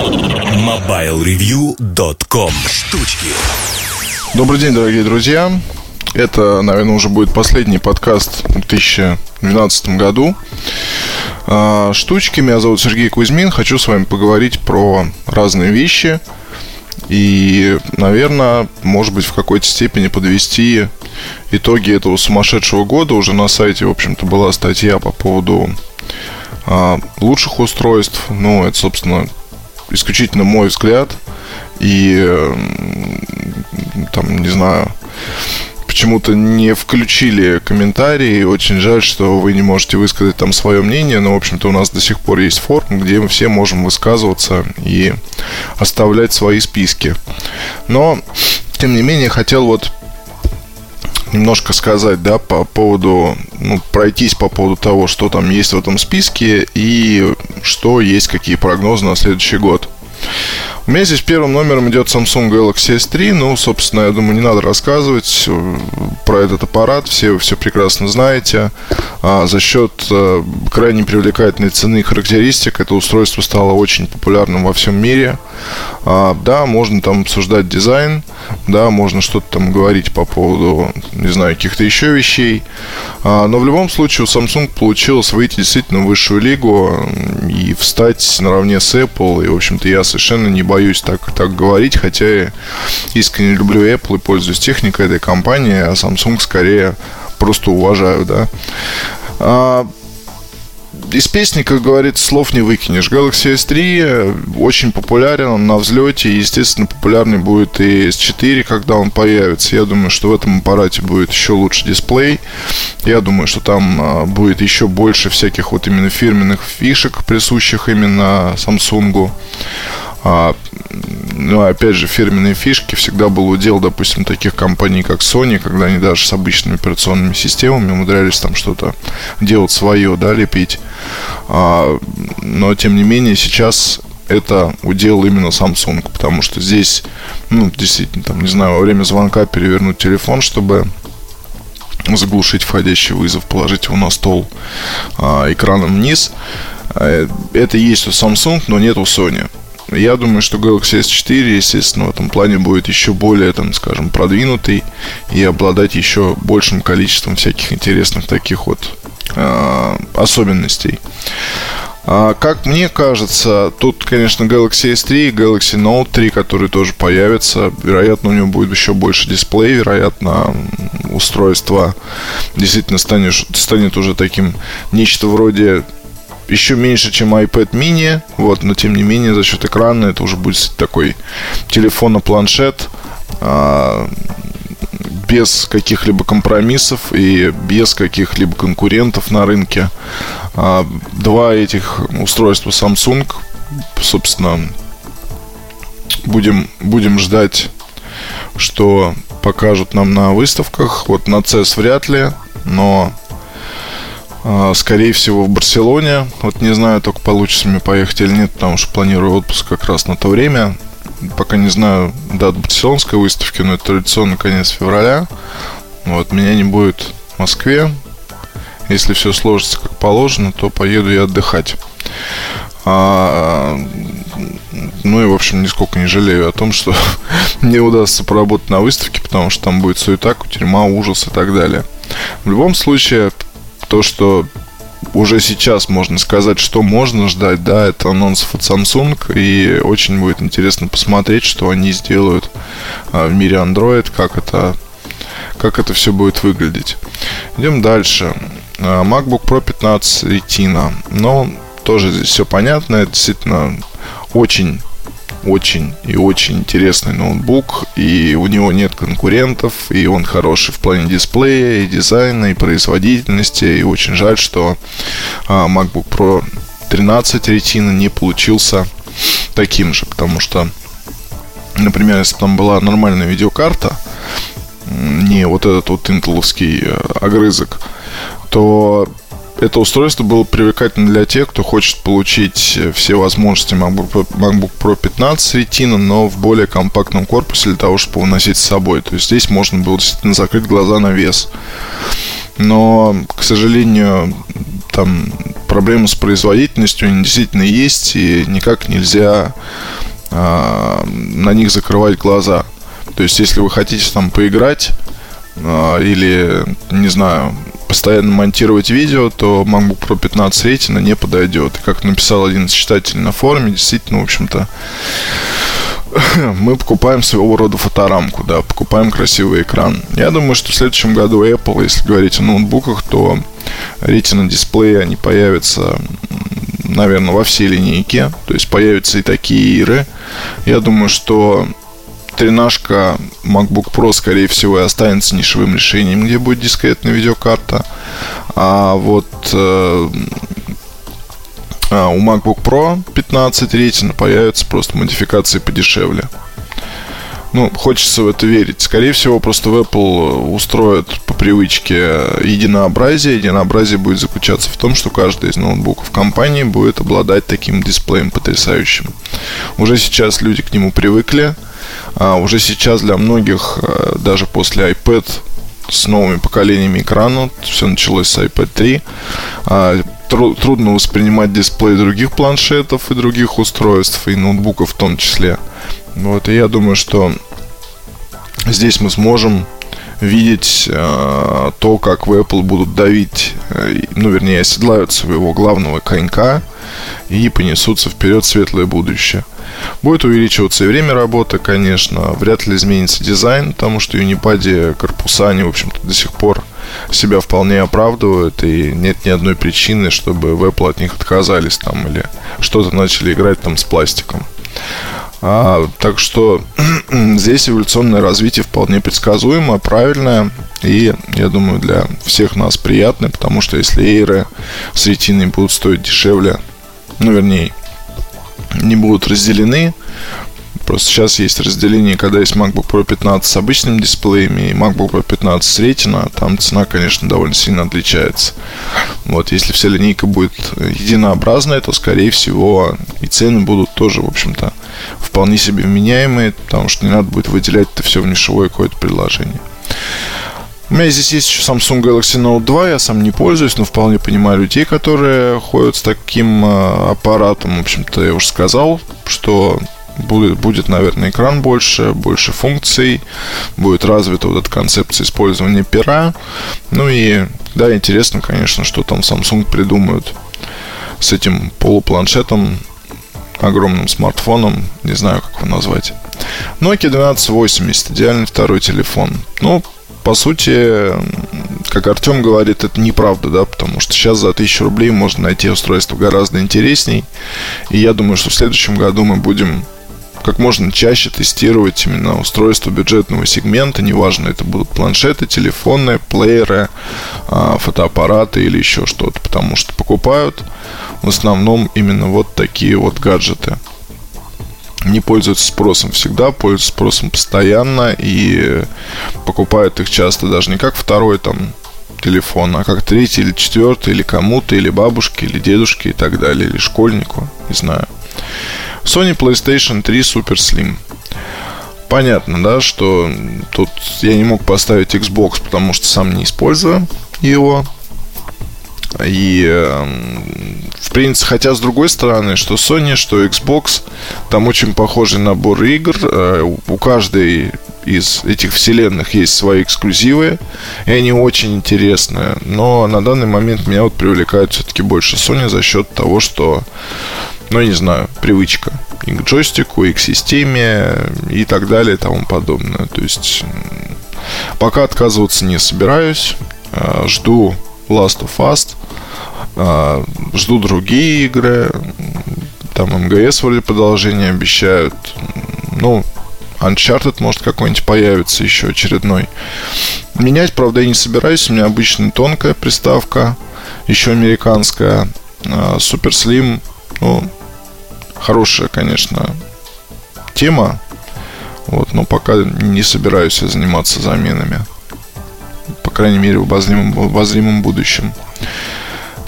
MobileReview.com Штучки Добрый день, дорогие друзья. Это, наверное, уже будет последний подкаст в 2012 году. А, штучки. Меня зовут Сергей Кузьмин. Хочу с вами поговорить про разные вещи. И, наверное, может быть, в какой-то степени подвести итоги этого сумасшедшего года. Уже на сайте, в общем-то, была статья по поводу а, лучших устройств. Ну, это, собственно, исключительно мой взгляд. И, там, не знаю, почему-то не включили комментарии. Очень жаль, что вы не можете высказать там свое мнение. Но, в общем-то, у нас до сих пор есть форум, где мы все можем высказываться и оставлять свои списки. Но, тем не менее, хотел вот немножко сказать, да, по поводу, ну, пройтись по поводу того, что там есть в этом списке и что есть, какие прогнозы на следующий год. У меня здесь первым номером идет Samsung Galaxy S3. Ну, собственно, я думаю, не надо рассказывать э, про этот аппарат. Все вы все прекрасно знаете. А, за счет а, крайне привлекательной цены и характеристик это устройство стало очень популярным во всем мире. А, да, можно там обсуждать дизайн. Да, можно что-то там говорить по поводу, не знаю, каких-то еще вещей. А, но в любом случае у Samsung получилось выйти действительно в высшую лигу и встать наравне с Apple. И, в общем-то, я совершенно не боюсь боюсь так, так говорить, хотя я искренне люблю Apple и пользуюсь техникой этой компании, а Samsung скорее просто уважаю, да. А, из песни, как говорится, слов не выкинешь. Galaxy S3 очень популярен, он на взлете. И, естественно, популярный будет и S4, когда он появится. Я думаю, что в этом аппарате будет еще лучше дисплей. Я думаю, что там а, будет еще больше всяких вот именно фирменных фишек, присущих именно Samsung. А, ну, опять же, фирменные фишки всегда был удел, допустим, таких компаний, как Sony, когда они даже с обычными операционными системами умудрялись там что-то делать свое, да, лепить. А, но, тем не менее, сейчас это удел именно Samsung, потому что здесь, ну, действительно, там, не знаю, во время звонка перевернуть телефон, чтобы заглушить входящий вызов, положить его на стол а, экраном вниз. А, это есть у Samsung, но нет у Sony. Я думаю, что Galaxy S4, естественно, в этом плане будет еще более, там, скажем, продвинутый и обладать еще большим количеством всяких интересных таких вот э, особенностей. А, как мне кажется, тут, конечно, Galaxy S3 и Galaxy Note 3, которые тоже появятся. Вероятно, у него будет еще больше дисплей, вероятно, устройство действительно станет, станет уже таким нечто вроде еще меньше, чем iPad mini, вот, но тем не менее за счет экрана это уже будет такой телефон-планшет, а, без каких-либо компромиссов и без каких-либо конкурентов на рынке. А, два этих устройства Samsung, собственно, будем, будем ждать, что покажут нам на выставках. Вот на CES вряд ли, но скорее всего, в Барселоне. Вот не знаю, только получится мне поехать или нет, потому что планирую отпуск как раз на то время. Пока не знаю дат барселонской выставки, но это традиционно конец февраля. Вот, меня не будет в Москве. Если все сложится как положено, то поеду я отдыхать. А, ну и, в общем, нисколько не жалею о том, что не удастся поработать на выставке, потому что там будет суета, кутерьма, ужас и так далее. В любом случае, то, что уже сейчас можно сказать, что можно ждать, да, это анонсов от Samsung, и очень будет интересно посмотреть, что они сделают а, в мире Android, как это, как это все будет выглядеть. Идем дальше. А, MacBook Pro 15 Retina. Но тоже здесь все понятно, это действительно очень очень и очень интересный ноутбук, и у него нет конкурентов, и он хороший в плане дисплея, и дизайна, и производительности, и очень жаль, что а, MacBook Pro 13 Retina не получился таким же, потому что, например, если бы там была нормальная видеокарта, не вот этот вот интеловский э, огрызок, то это устройство было привлекательно для тех, кто хочет получить все возможности MacBook, Pro 15 Retina, но в более компактном корпусе для того, чтобы уносить с собой. То есть здесь можно было действительно закрыть глаза на вес. Но, к сожалению, там проблемы с производительностью, они действительно есть, и никак нельзя а, на них закрывать глаза. То есть, если вы хотите там поиграть а, или, не знаю, постоянно монтировать видео, то MacBook Pro 15 Retina не подойдет. И как написал один читатель на форуме, действительно, в общем-то, мы покупаем своего рода фоторамку, да, покупаем красивый экран. Я думаю, что в следующем году Apple, если говорить о ноутбуках, то Retina дисплеи, они появятся, наверное, во всей линейке. То есть появятся и такие иры. Я думаю, что тренажка MacBook Pro, скорее всего, и останется нишевым решением, где будет дискретная видеокарта. А вот э, а, у MacBook Pro 15 Retina появятся просто модификации подешевле. Ну, хочется в это верить. Скорее всего, просто в Apple устроят по привычке единообразие. Единообразие будет заключаться в том, что каждый из ноутбуков компании будет обладать таким дисплеем потрясающим. Уже сейчас люди к нему привыкли. А уже сейчас для многих, э, даже после iPad с новыми поколениями экрана, все началось с iPad 3, а, трудно воспринимать дисплей других планшетов и других устройств, и ноутбуков в том числе. Вот, и я думаю, что здесь мы сможем видеть э, то, как в Apple будут давить, э, ну, вернее, оседлают своего главного конька и понесутся вперед в светлое будущее. Будет увеличиваться и время работы, конечно, вряд ли изменится дизайн, потому что Unipad корпуса, они, в общем-то, до сих пор себя вполне оправдывают, и нет ни одной причины, чтобы в Apple от них отказались там или что-то начали играть там с пластиком. А, так что здесь эволюционное развитие вполне предсказуемо, правильное. И, я думаю, для всех нас приятное, потому что если эйры с ретиной будут стоить дешевле, ну, вернее, не будут разделены, Просто сейчас есть разделение, когда есть MacBook Pro 15 с обычными дисплеями и MacBook Pro 15 с Retina. Там цена, конечно, довольно сильно отличается. Вот, если вся линейка будет единообразная, то, скорее всего, и цены будут тоже, в общем-то, вполне себе вменяемые, потому что не надо будет выделять это все в нишевое какое-то предложение. У меня здесь есть еще Samsung Galaxy Note 2, я сам не пользуюсь, но вполне понимаю людей, которые ходят с таким э, аппаратом. В общем-то, я уже сказал, что будет, будет, наверное, экран больше, больше функций, будет развита вот эта концепция использования пера. Ну и, да, интересно, конечно, что там Samsung придумают с этим полупланшетом, огромным смартфоном, не знаю, как его назвать. Nokia 1280, идеальный второй телефон. Ну, по сути, как Артем говорит, это неправда, да, потому что сейчас за 1000 рублей можно найти устройство гораздо интересней. И я думаю, что в следующем году мы будем как можно чаще тестировать именно устройство бюджетного сегмента, неважно, это будут планшеты, телефоны, плееры, а, фотоаппараты или еще что-то, потому что покупают в основном именно вот такие вот гаджеты. Не пользуются спросом всегда, пользуются спросом постоянно и покупают их часто даже не как второй там телефон, а как третий или четвертый, или кому-то, или бабушке, или дедушке и так далее, или школьнику, не знаю. Sony PlayStation 3 Super Slim. Понятно, да, что тут я не мог поставить Xbox, потому что сам не использую его. И, эм, в принципе, хотя с другой стороны, что Sony, что Xbox, там очень похожий набор игр. Э, у каждой из этих вселенных есть свои эксклюзивы, и они очень интересные. Но на данный момент меня вот привлекает все-таки больше Sony за счет того, что ну, я не знаю, привычка и к джойстику, и к системе, и так далее, и тому подобное. То есть, пока отказываться не собираюсь. А, жду Last of Us, а, жду другие игры. Там МГС вроде продолжение обещают. Ну, Uncharted может какой-нибудь появится еще очередной. Менять, правда, я не собираюсь. У меня обычная тонкая приставка, еще американская. А, Super Slim, ну, хорошая, конечно, тема. Вот, но пока не собираюсь заниматься заменами. По крайней мере, в обозримом, в обозримом будущем.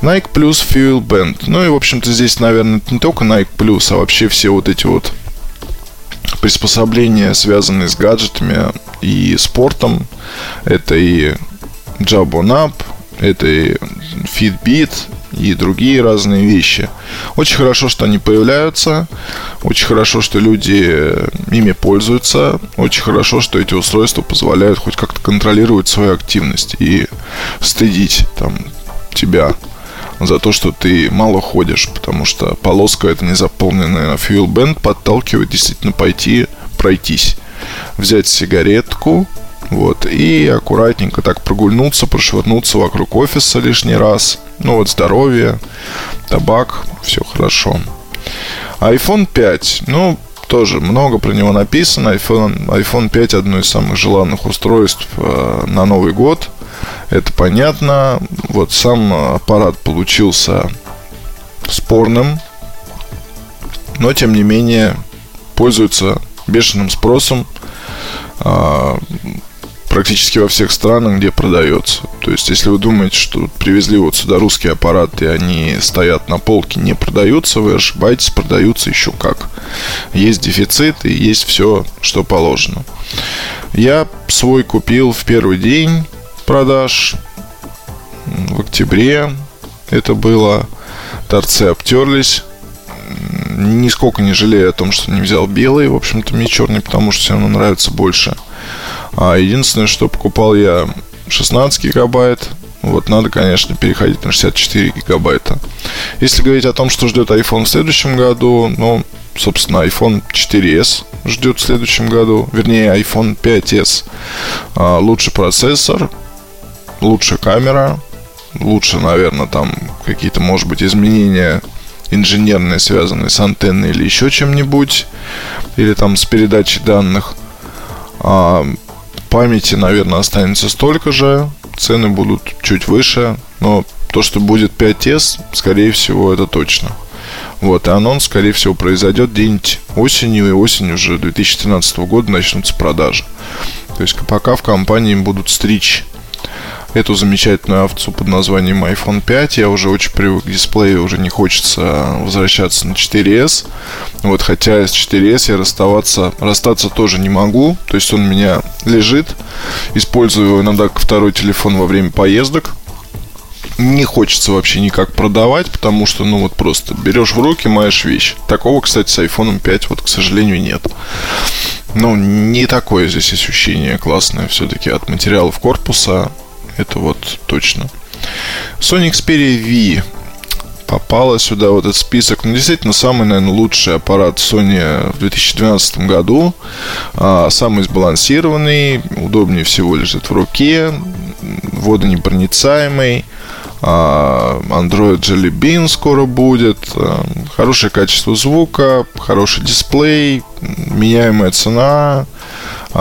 Nike Plus Fuel Band. Ну и, в общем-то, здесь, наверное, не только Nike Plus, а вообще все вот эти вот приспособления, связанные с гаджетами и спортом. Это и Jab On Up, это и Fitbit, и другие разные вещи. Очень хорошо, что они появляются, очень хорошо, что люди ими пользуются, очень хорошо, что эти устройства позволяют хоть как-то контролировать свою активность и стыдить там тебя за то, что ты мало ходишь, потому что полоска это не заполненная fuel band подталкивает действительно пойти пройтись, взять сигаретку, вот, и аккуратненько так прогульнуться, прошвырнуться вокруг офиса лишний раз. Ну вот здоровье, табак, все хорошо. iPhone 5, ну, тоже много про него написано. iPhone, iPhone 5 одно из самых желанных устройств э, на Новый год. Это понятно. Вот сам аппарат получился спорным, но тем не менее пользуется бешеным спросом а, практически во всех странах, где продается. То есть, если вы думаете, что привезли вот сюда русские аппараты, и они стоят на полке, не продаются, вы ошибаетесь, продаются еще как. Есть дефицит и есть все, что положено. Я свой купил в первый день продаж в октябре. Это было. Торцы обтерлись. Нисколько не жалею о том, что не взял белый. В общем-то, мне черный, потому что все равно нравится больше. А единственное, что покупал я 16 гигабайт. Вот надо, конечно, переходить на 64 гигабайта. Если говорить о том, что ждет iPhone в следующем году, ну, собственно, iPhone 4s ждет в следующем году. Вернее, iPhone 5s. А, лучший процессор, лучше камера, лучше, наверное, там какие-то, может быть, изменения инженерные, связанные с антенной или еще чем-нибудь, или там с передачей данных. А памяти, наверное, останется столько же, цены будут чуть выше, но то, что будет 5S, скорее всего, это точно. Вот, и анонс, скорее всего, произойдет где-нибудь осенью, и осенью уже 2013 года начнутся продажи. То есть пока в компании будут стричь эту замечательную овцу под названием iPhone 5. Я уже очень привык к дисплею, уже не хочется возвращаться на 4S. Вот, хотя с 4S я расставаться, расстаться тоже не могу. То есть он у меня лежит. Использую иногда второй телефон во время поездок. Не хочется вообще никак продавать, потому что, ну вот просто берешь в руки, маешь вещь. Такого, кстати, с iPhone 5 вот, к сожалению, нет. Ну, не такое здесь ощущение классное все-таки от материалов корпуса. Это вот точно. Sony Xperia V попала сюда вот этот список. Ну, действительно, самый, наверное, лучший аппарат Sony в 2012 году. А, самый сбалансированный, удобнее всего лежит в руке, водонепроницаемый. А, Android Jelly Bean скоро будет. А, хорошее качество звука, хороший дисплей, меняемая цена.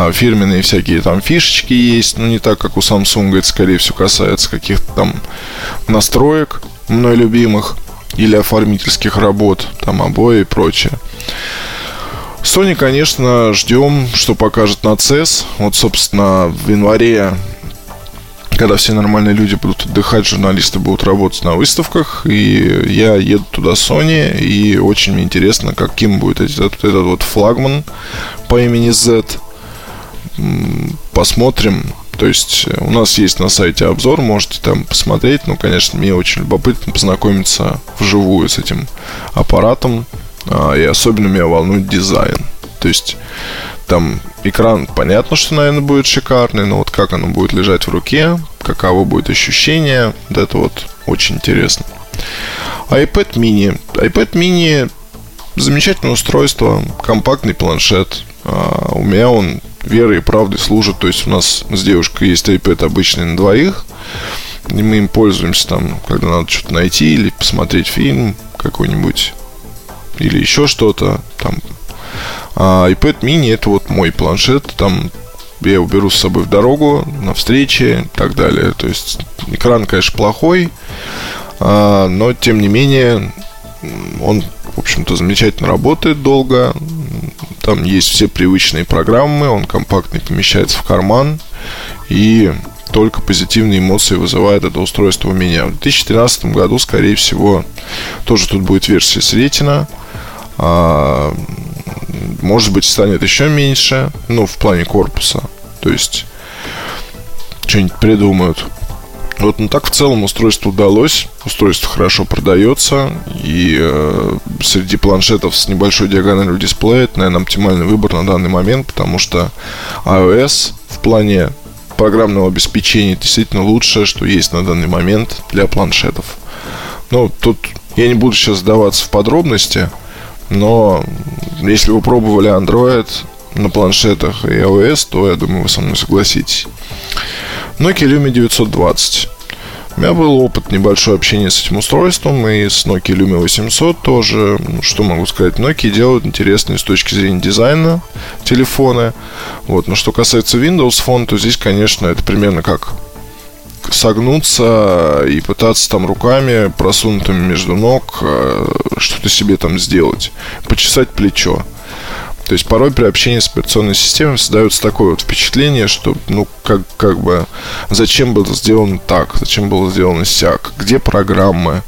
А, фирменные всякие там фишечки есть, но не так, как у Samsung, это скорее всего касается каких-то там настроек мной любимых или оформительских работ, там обои и прочее. Sony, конечно, ждем, что покажет на CES. Вот, собственно, в январе когда все нормальные люди будут отдыхать, журналисты будут работать на выставках, и я еду туда Sony, и очень мне интересно, каким будет этот, этот вот флагман по имени Z, посмотрим. То есть э, у нас есть на сайте обзор, можете там посмотреть. Ну, конечно, мне очень любопытно познакомиться вживую с этим аппаратом. А, и особенно меня волнует дизайн. То есть там экран, понятно, что, наверное, будет шикарный, но вот как оно будет лежать в руке, каково будет ощущение, вот это вот очень интересно. iPad mini. iPad mini замечательное устройство, компактный планшет. А, у меня он верой и правдой служит. То есть у нас с девушкой есть iPad обычный на двоих. И мы им пользуемся там, когда надо что-то найти или посмотреть фильм какой-нибудь или еще что-то. Там. А iPad mini это вот мой планшет. Там я его беру с собой в дорогу, на встречи и так далее. То есть экран, конечно, плохой, а, но тем не менее он, в общем-то, замечательно работает долго. Там есть все привычные программы, он компактный помещается в карман. И только позитивные эмоции вызывает это устройство у меня. В 2013 году, скорее всего, тоже тут будет версия с ретина. А, может быть, станет еще меньше, ну, в плане корпуса. То есть, что-нибудь придумают. Вот, ну так в целом устройство удалось. Устройство хорошо продается. И э, среди планшетов с небольшой диагональю дисплея это, наверное, оптимальный выбор на данный момент, потому что iOS в плане программного обеспечения действительно лучшее, что есть на данный момент для планшетов. Ну, тут я не буду сейчас сдаваться в подробности, но если вы пробовали Android на планшетах и iOS, то я думаю, вы со мной согласитесь. Nokia Lumia 920. У меня был опыт небольшой общения с этим устройством и с Nokia Lumia 800 тоже. Ну, что могу сказать? Nokia делают интересные с точки зрения дизайна телефоны. Вот. Но что касается Windows Phone, то здесь, конечно, это примерно как согнуться и пытаться там руками, просунутыми между ног, э, что-то себе там сделать. Почесать плечо. То есть порой при общении с операционной системой создается такое вот впечатление, что, ну, как, как бы, зачем было сделано так, зачем было сделано сяк, где программы,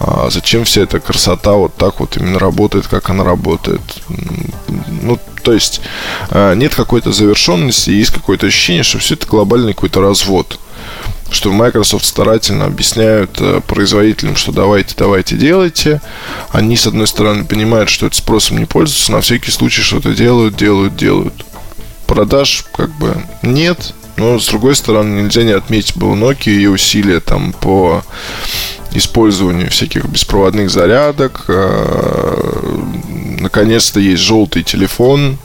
а, зачем вся эта красота вот так вот именно работает, как она работает. Ну, то есть а, нет какой-то завершенности, есть какое-то ощущение, что все это глобальный какой-то развод что Microsoft старательно объясняют э, производителям, что давайте, давайте, делайте. Они, с одной стороны, понимают, что это спросом не пользуются, на всякий случай что-то делают, делают, делают. Продаж как бы нет, но с другой стороны, нельзя не отметить было Nokia и усилия там по использованию всяких беспроводных зарядок. Э, наконец-то есть желтый телефон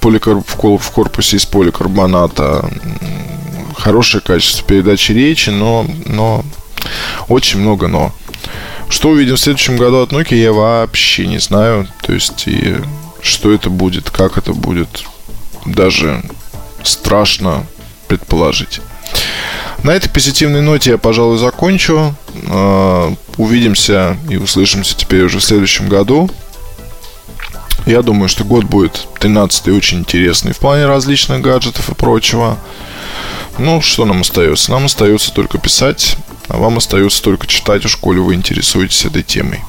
в корпусе из поликарбоната хорошее качество передачи речи, но, но очень много но. Что увидим в следующем году от Nokia, я вообще не знаю. То есть, и что это будет, как это будет, даже страшно предположить. На этой позитивной ноте я, пожалуй, закончу. А, увидимся и услышимся теперь уже в следующем году. Я думаю, что год будет 13 очень интересный в плане различных гаджетов и прочего. Ну, что нам остается? Нам остается только писать, а вам остается только читать, уж коли вы интересуетесь этой темой.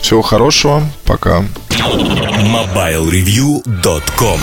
Всего хорошего, пока. MobileReview.com